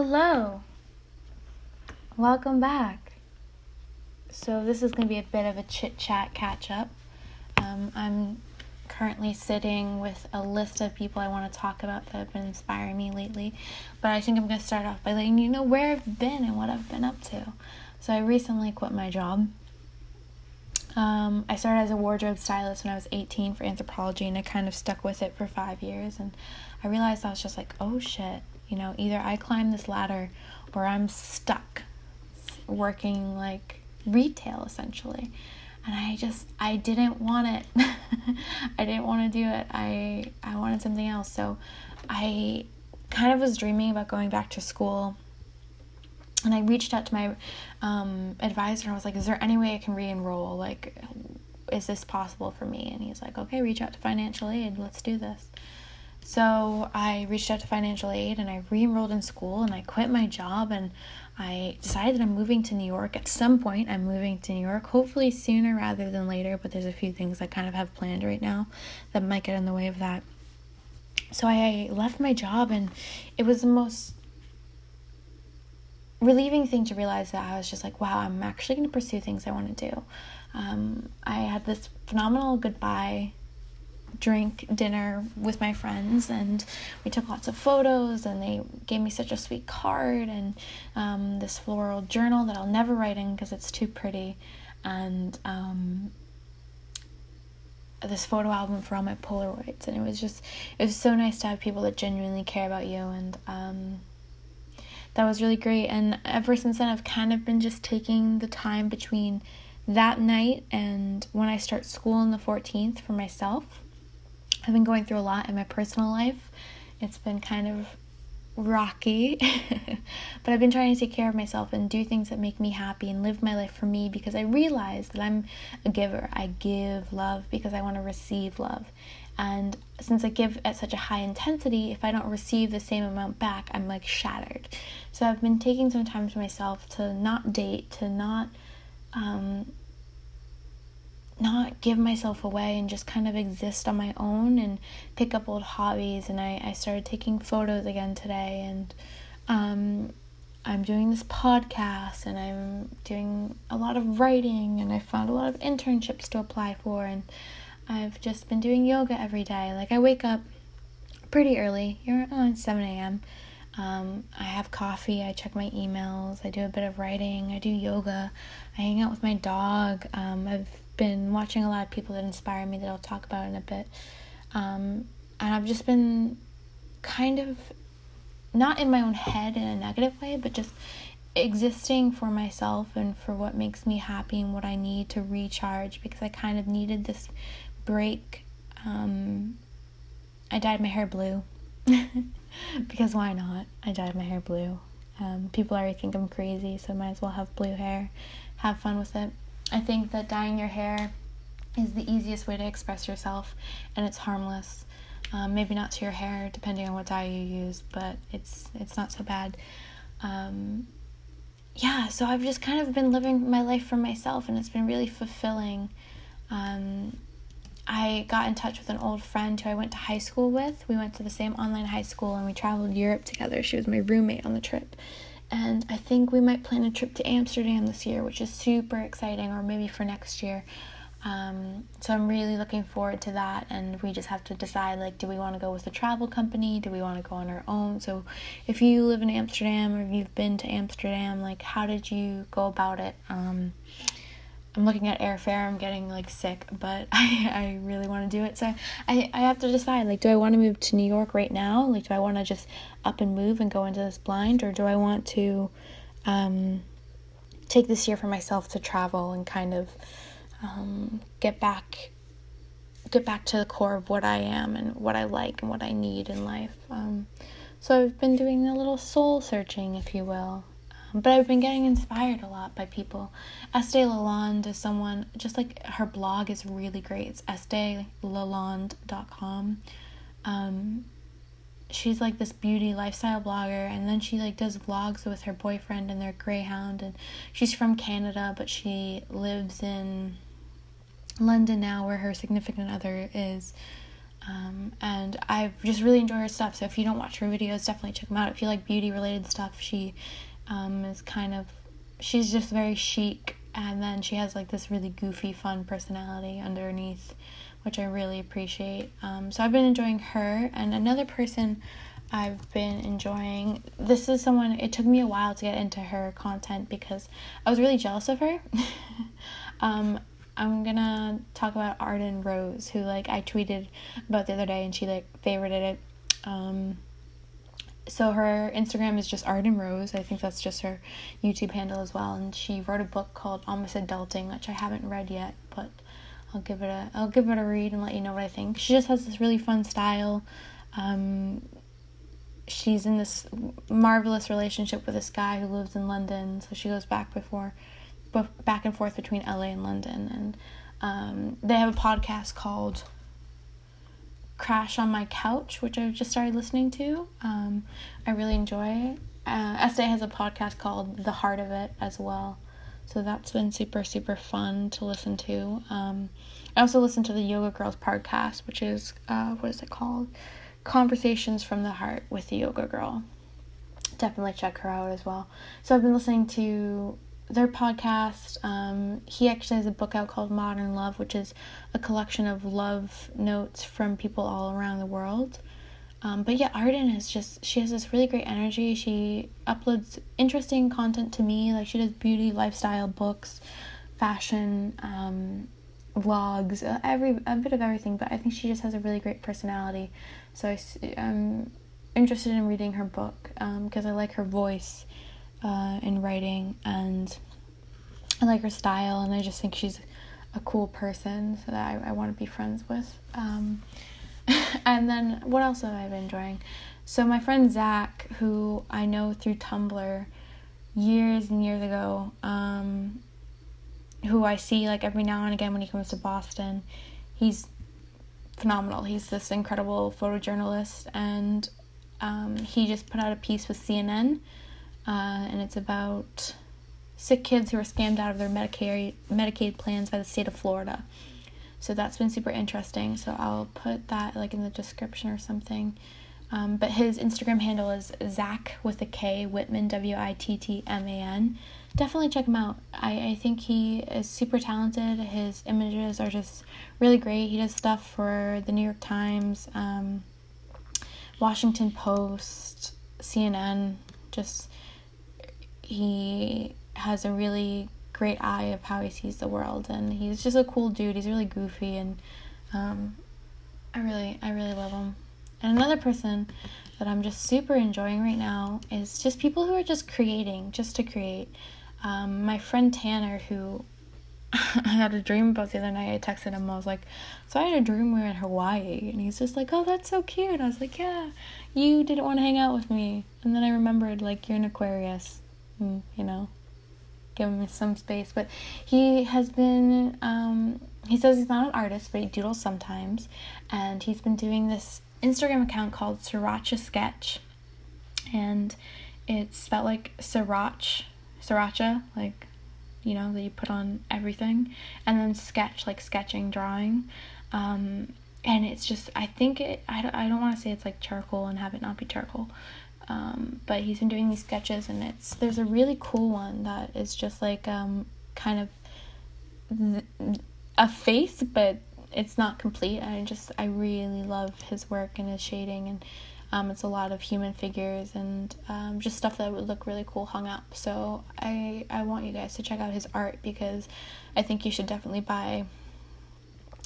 Hello. Welcome back. So, this is going to be a bit of a chit chat catch up. Um, I'm currently sitting with a list of people I want to talk about that have been inspiring me lately, but I think I'm going to start off by letting you know where I've been and what I've been up to. So, I recently quit my job. Um, I started as a wardrobe stylist when I was 18 for Anthropologie, and I kind of stuck with it for five years. And I realized I was just like, oh shit, you know, either I climb this ladder or I'm stuck working like retail essentially. And I just I didn't want it. I didn't want to do it. I I wanted something else. So I kind of was dreaming about going back to school. And I reached out to my um, advisor and I was like, "Is there any way I can re-enroll? Like, is this possible for me?" And he's like, "Okay, reach out to financial aid. Let's do this." So I reached out to financial aid and I re enrolled in school and I quit my job and I decided that I'm moving to New York. At some point, I'm moving to New York, hopefully sooner rather than later, but there's a few things I kind of have planned right now that might get in the way of that. So I left my job and it was the most relieving thing to realize that I was just like, wow, I'm actually going to pursue things I want to do. Um, I had this phenomenal goodbye drink dinner with my friends and we took lots of photos and they gave me such a sweet card and um, this floral journal that i'll never write in because it's too pretty and um, this photo album for all my polaroids and it was just it was so nice to have people that genuinely care about you and um, that was really great and ever since then i've kind of been just taking the time between that night and when i start school on the 14th for myself I've been going through a lot in my personal life. It's been kind of rocky, but I've been trying to take care of myself and do things that make me happy and live my life for me because I realize that I'm a giver. I give love because I want to receive love. And since I give at such a high intensity, if I don't receive the same amount back, I'm like shattered. So I've been taking some time to myself to not date, to not um, not give myself away and just kind of exist on my own and pick up old hobbies. And I, I started taking photos again today. And um, I'm doing this podcast and I'm doing a lot of writing. And I found a lot of internships to apply for. And I've just been doing yoga every day. Like, I wake up pretty early, here at 7 a.m. Um, I have coffee, I check my emails, I do a bit of writing, I do yoga, I hang out with my dog. Um, I've been watching a lot of people that inspire me that I'll talk about in a bit. Um, and I've just been kind of not in my own head in a negative way, but just existing for myself and for what makes me happy and what I need to recharge because I kind of needed this break. Um, I dyed my hair blue because why not? I dyed my hair blue. Um, people already think I'm crazy, so might as well have blue hair, have fun with it. I think that dyeing your hair is the easiest way to express yourself and it's harmless. Um, maybe not to your hair, depending on what dye you use, but it's it's not so bad. Um, yeah, so I've just kind of been living my life for myself, and it's been really fulfilling. Um, I got in touch with an old friend who I went to high school with. We went to the same online high school, and we traveled Europe together. She was my roommate on the trip, and I think we might plan a trip to Amsterdam this year, which is super exciting, or maybe for next year. Um, so I'm really looking forward to that, and we just have to decide like, do we want to go with a travel company? Do we want to go on our own? So, if you live in Amsterdam or you've been to Amsterdam, like, how did you go about it? Um, I'm looking at airfare. I'm getting like sick, but I, I really want to do it. So I, I have to decide like, do I want to move to New York right now? Like, do I want to just up and move and go into this blind, or do I want to um, take this year for myself to travel and kind of um, get back get back to the core of what I am and what I like and what I need in life. Um, so I've been doing a little soul searching, if you will. But I've been getting inspired a lot by people. Estee Lalonde is someone, just like her blog is really great. It's esteelalonde.com. Um, she's like this beauty lifestyle blogger and then she like does vlogs with her boyfriend and their greyhound and she's from Canada but she lives in London now where her significant other is Um, and I just really enjoy her stuff. So if you don't watch her videos, definitely check them out. If you like beauty related stuff, she um, is kind of, she's just very chic. And then she has like this really goofy, fun personality underneath, which I really appreciate. Um, so I've been enjoying her. And another person I've been enjoying, this is someone, it took me a while to get into her content because I was really jealous of her. Um, I'm gonna talk about Arden Rose, who like I tweeted about the other day, and she like favorited it. Um, so her Instagram is just Arden Rose. I think that's just her YouTube handle as well. And she wrote a book called Almost Adulting, which I haven't read yet, but I'll give it a I'll give it a read and let you know what I think. She just has this really fun style. Um, she's in this marvelous relationship with this guy who lives in London, so she goes back before back and forth between LA and London, and um, they have a podcast called Crash on My Couch, which I've just started listening to. Um, I really enjoy. Uh, Estee has a podcast called The Heart of It as well. So that's been super, super fun to listen to. Um, I also listen to the Yoga Girls podcast, which is, uh, what is it called? Conversations from the Heart with the Yoga Girl. Definitely check her out as well. So I've been listening to their podcast. Um, he actually has a book out called Modern Love, which is a collection of love notes from people all around the world. Um, but yeah, Arden is just, she has this really great energy. She uploads interesting content to me. Like she does beauty, lifestyle, books, fashion, um, vlogs, uh, every, a bit of everything. But I think she just has a really great personality. So I, I'm interested in reading her book because um, I like her voice uh, in writing, and I like her style, and I just think she's a cool person, so that I, I want to be friends with. Um, and then what else have I been enjoying? So my friend Zack, who I know through Tumblr years and years ago, um, who I see like every now and again when he comes to Boston, he's phenomenal. He's this incredible photojournalist, and um, he just put out a piece with CNN uh, and it's about sick kids who are scammed out of their Medicaid Medicaid plans by the state of Florida. So that's been super interesting. So I'll put that like in the description or something. Um, but his Instagram handle is Zack with a K Wittman W I T T M A N. Definitely check him out. I, I think he is super talented. His images are just really great. He does stuff for the New York Times, um, Washington Post, CNN. Just he has a really great eye of how he sees the world and he's just a cool dude he's really goofy and um, i really i really love him and another person that i'm just super enjoying right now is just people who are just creating just to create um, my friend tanner who I had a dream about the other night. I texted him. I was like, "So I had a dream we were in Hawaii," and he's just like, "Oh, that's so cute." I was like, "Yeah, you didn't want to hang out with me," and then I remembered like you're an Aquarius, you know, give him some space. But he has been, um, he says he's not an artist, but he doodles sometimes. And he's been doing this Instagram account called Sriracha Sketch. And it's spelled like sriracha, sriracha, like, you know, that you put on everything. And then sketch, like sketching, drawing. Um, and it's just, I think it, I don't, I don't want to say it's like charcoal and have it not be charcoal. Um, but he's been doing these sketches, and it's there's a really cool one that is just like um, kind of th- a face, but it's not complete. I just I really love his work and his shading, and um, it's a lot of human figures and um, just stuff that would look really cool hung up. So I I want you guys to check out his art because I think you should definitely buy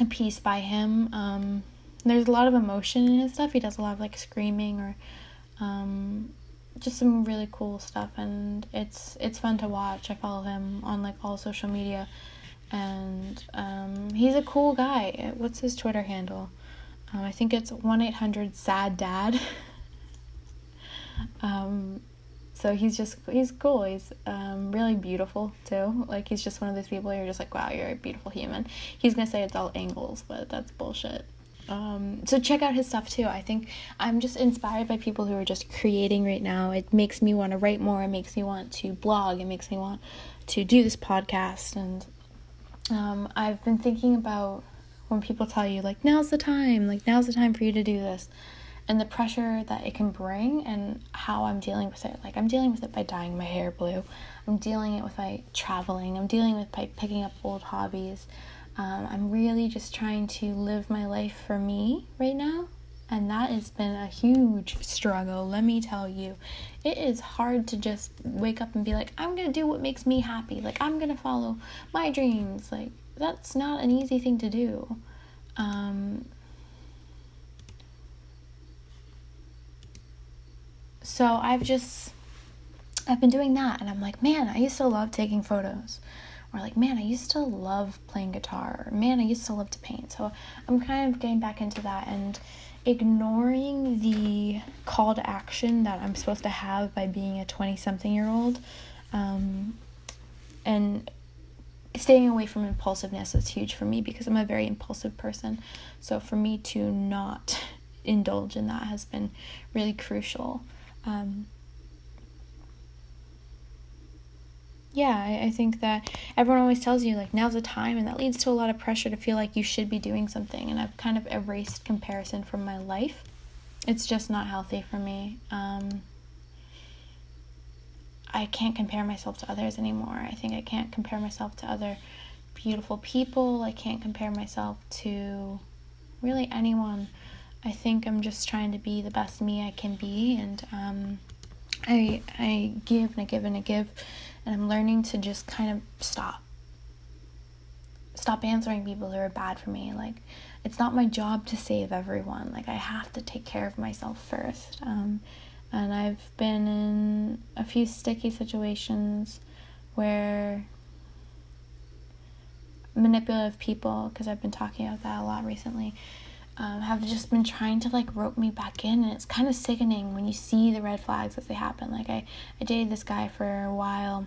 a piece by him. Um, there's a lot of emotion in his stuff. He does a lot of like screaming or um, just some really cool stuff, and it's it's fun to watch. I follow him on like all social media, and um, he's a cool guy. What's his Twitter handle? Um, I think it's one eight hundred sad dad. um, so he's just he's cool. He's um, really beautiful too. Like he's just one of those people you're just like, wow, you're a beautiful human. He's gonna say it's all angles, but that's bullshit. Um, so check out his stuff too. I think I'm just inspired by people who are just creating right now. It makes me want to write more. It makes me want to blog. It makes me want to do this podcast. And um, I've been thinking about when people tell you, like, now's the time, like, now's the time for you to do this. And the pressure that it can bring, and how I'm dealing with it. Like, I'm dealing with it by dyeing my hair blue. I'm dealing it with by traveling. I'm dealing with by picking up old hobbies. Um, I'm really just trying to live my life for me right now. And that has been a huge struggle, let me tell you. It is hard to just wake up and be like, I'm gonna do what makes me happy. Like, I'm gonna follow my dreams. Like, that's not an easy thing to do. Um, so I've just, I've been doing that, and I'm like, man, I used to love taking photos. Or like, man, I used to love playing guitar. Or, man, I used to love to paint. So I'm kind of getting back into that and ignoring the call to action that I'm supposed to have by being a 20 something year old um, and staying away from impulsiveness is huge for me because I'm a very impulsive person. So for me to not indulge in that has been really crucial. Um, yeah, I, I think that everyone always tells you like now's the time, and that leads to a lot of pressure to feel like you should be doing something. And I've kind of erased comparison from my life. It's just not healthy for me. Um, I can't compare myself to others anymore. I think I can't compare myself to other beautiful people. I can't compare myself to really anyone. I think I'm just trying to be the best me I can be, and um, I I give and I give and I give, and I'm learning to just kind of stop. Stop answering people who are bad for me. Like, it's not my job to save everyone. Like, I have to take care of myself first. Um, and I've been in a few sticky situations where manipulative people, because I've been talking about that a lot recently, um, have just been trying to like rope me back in and it's kind of sickening when you see the red flags as they happen. Like I, I dated this guy for a while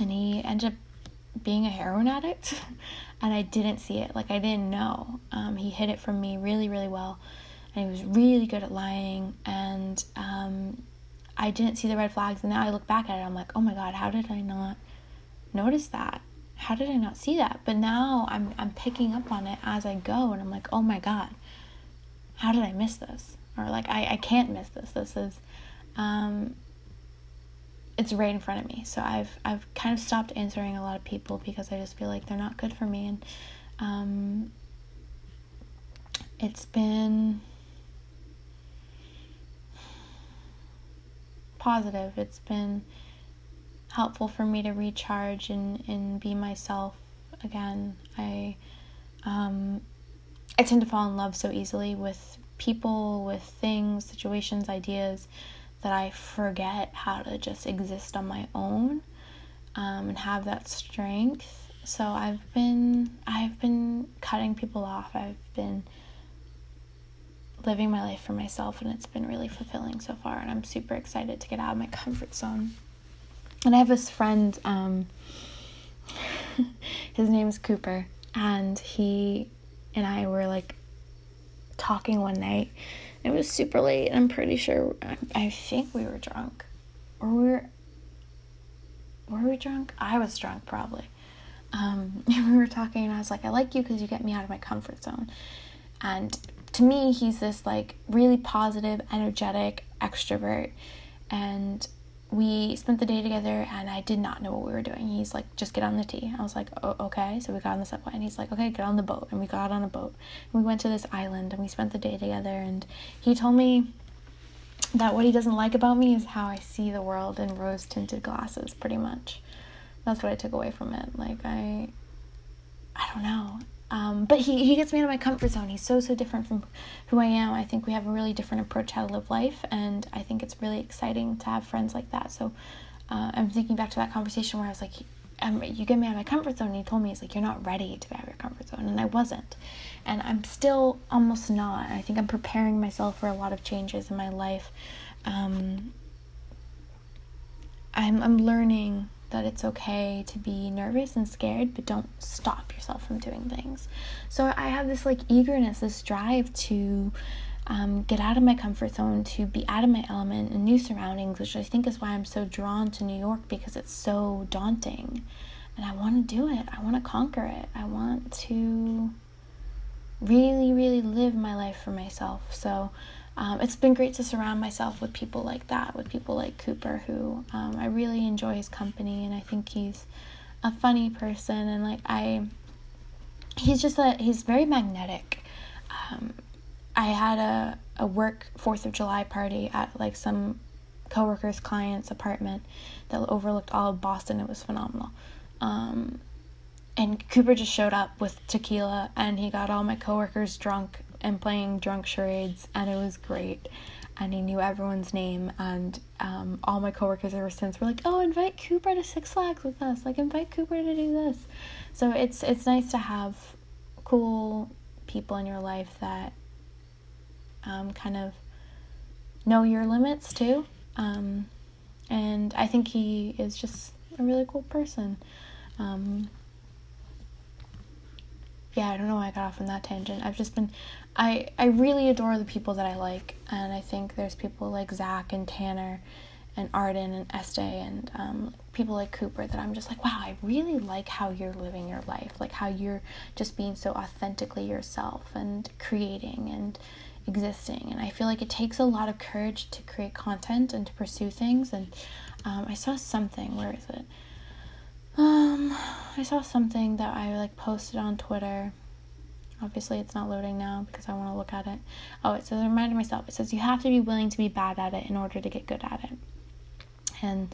and he ended up being a heroin addict and i didn't see it. Like i didn't know. Um, he hid it from me really really well and he was really good at lying and um, i didn't see the red flags and now i look back at it i'm like oh my god how did i not notice that how did I not see that? But now I'm I'm picking up on it as I go and I'm like, oh my god, how did I miss this? Or like I, I can't miss this. This is um it's right in front of me. So I've I've kind of stopped answering a lot of people because I just feel like they're not good for me and um it's been positive. It's been helpful for me to recharge and, and be myself again. I um, I tend to fall in love so easily with people, with things, situations, ideas that I forget how to just exist on my own um, and have that strength. So I've been I've been cutting people off. I've been living my life for myself and it's been really fulfilling so far and I'm super excited to get out of my comfort zone. And I have this friend, um, his name is Cooper, and he and I were like talking one night. It was super late, and I'm pretty sure, I think we were drunk. Or we were, were we drunk? I was drunk, probably. Um, we were talking, and I was like, I like you because you get me out of my comfort zone. And to me, he's this like really positive, energetic extrovert. And we spent the day together and I did not know what we were doing. He's like, just get on the T. I was like, oh, okay. So we got on the subway and he's like, okay, get on the boat. And we got on a boat. And we went to this island and we spent the day together. And he told me that what he doesn't like about me is how I see the world in rose tinted glasses, pretty much. That's what I took away from it. Like, I, I don't know. Um, but he, he gets me out of my comfort zone. He's so, so different from who I am. I think we have a really different approach how to live life, and I think it's really exciting to have friends like that. So uh, I'm thinking back to that conversation where I was like, um, you get me out of my comfort zone. And he told me, he's like, you're not ready to be out of your comfort zone. And I wasn't. And I'm still almost not. I think I'm preparing myself for a lot of changes in my life. Um, I'm, I'm learning that it's okay to be nervous and scared, but don't stop yourself from doing things. So I have this like eagerness, this drive to um, get out of my comfort zone, to be out of my element in new surroundings, which I think is why I'm so drawn to New York because it's so daunting. And I want to do it. I want to conquer it. I want to really, really live my life for myself. So um, it's been great to surround myself with people like that, with people like Cooper, who um, I really enjoy his company, and I think he's a funny person, and like I, he's just a he's very magnetic. Um, I had a a work Fourth of July party at like some coworker's client's apartment that overlooked all of Boston. It was phenomenal. Um, and Cooper just showed up with tequila and he got all my coworkers drunk and playing drunk charades and it was great. And he knew everyone's name and um, all my coworkers ever since were like oh invite cooper to six flags with us. Like invite cooper to do this. So it's it's nice to have cool people in your life that um, kind of know your limits too. Um, and i think he is just a really cool person. Um, yeah, I don't know why I got off on that tangent. I've just been, I I really adore the people that I like, and I think there's people like Zack and Tanner, and Arden and Estee and um, people like Cooper that I'm just like, wow, I really like how you're living your life, like how you're just being so authentically yourself and creating and existing. And I feel like it takes a lot of courage to create content and to pursue things. And um, I saw something. Where is it? Um, I saw something that I like posted on Twitter. Obviously, it's not loading now because I want to look at it. Oh, it says, I reminded myself, it says, you have to be willing to be bad at it in order to get good at it. And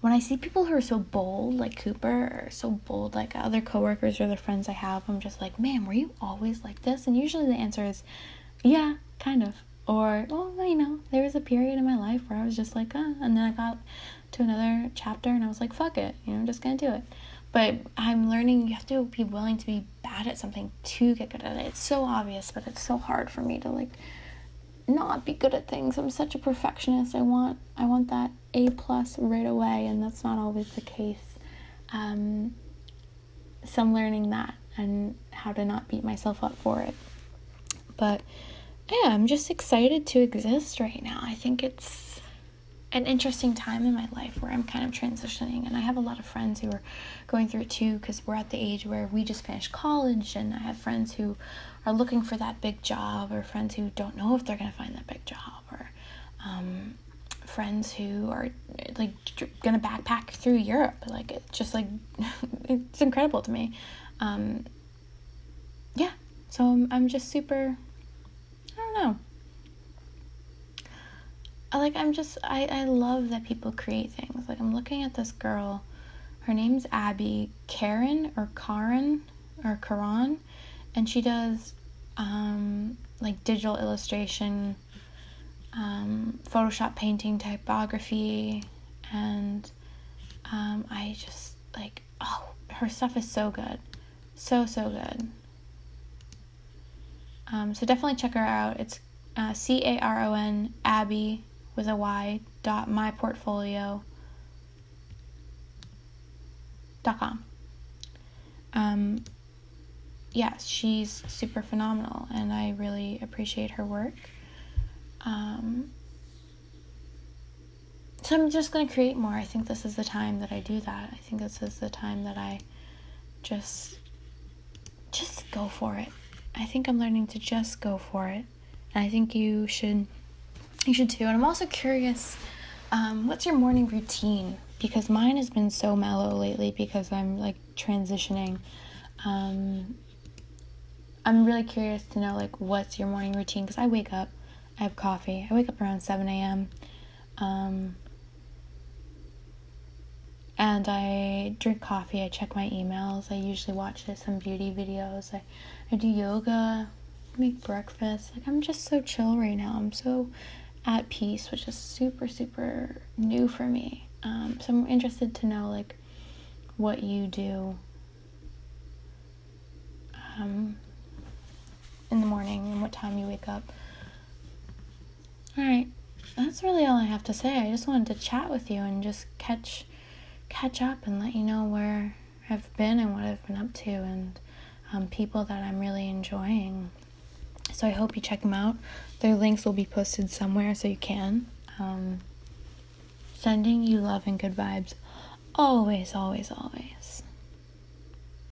when I see people who are so bold, like Cooper, or so bold, like other coworkers or the friends I have, I'm just like, man, were you always like this? And usually the answer is, yeah, kind of. Or, well, you know, there was a period in my life where I was just like, uh, and then I got to another chapter and I was like, fuck it, you know, I'm just gonna do it. But I'm learning you have to be willing to be bad at something to get good at it. It's so obvious, but it's so hard for me to like not be good at things. I'm such a perfectionist. I want I want that A plus right away, and that's not always the case. Um, so I'm learning that and how to not beat myself up for it. But yeah, I'm just excited to exist right now. I think it's an interesting time in my life where I'm kind of transitioning, and I have a lot of friends who are going through it too because we're at the age where we just finished college, and I have friends who are looking for that big job, or friends who don't know if they're going to find that big job, or um, friends who are like going to backpack through Europe. Like it's just like it's incredible to me. Um, yeah, so I'm, I'm just super. I don't know. Like I'm just I, I love that people create things. Like I'm looking at this girl, her name's Abby. Karen or Karen or Karan, and she does um, like digital illustration, um, Photoshop painting, typography, and um, I just like oh her stuff is so good, so so good. Um, so definitely check her out. It's uh, C A R O N Abby with a Y dot myportfolio dot com. Um, yes, she's super phenomenal, and I really appreciate her work. Um, so I'm just going to create more. I think this is the time that I do that. I think this is the time that I just just go for it. I think I'm learning to just go for it. And I think you should you should too. And I'm also curious um, what's your morning routine? Because mine has been so mellow lately because I'm like transitioning. Um, I'm really curious to know like what's your morning routine because I wake up, I have coffee. I wake up around 7 a.m. Um, and I drink coffee. I check my emails. I usually watch some beauty videos. I, I do yoga, make breakfast. Like I'm just so chill right now. I'm so at peace, which is super, super new for me. Um, so I'm interested to know like what you do um, in the morning and what time you wake up. All right, that's really all I have to say. I just wanted to chat with you and just catch catch up and let you know where I've been and what I've been up to and um, people that I'm really enjoying. So I hope you check them out. Their links will be posted somewhere so you can. Um, sending you love and good vibes. Always, always, always.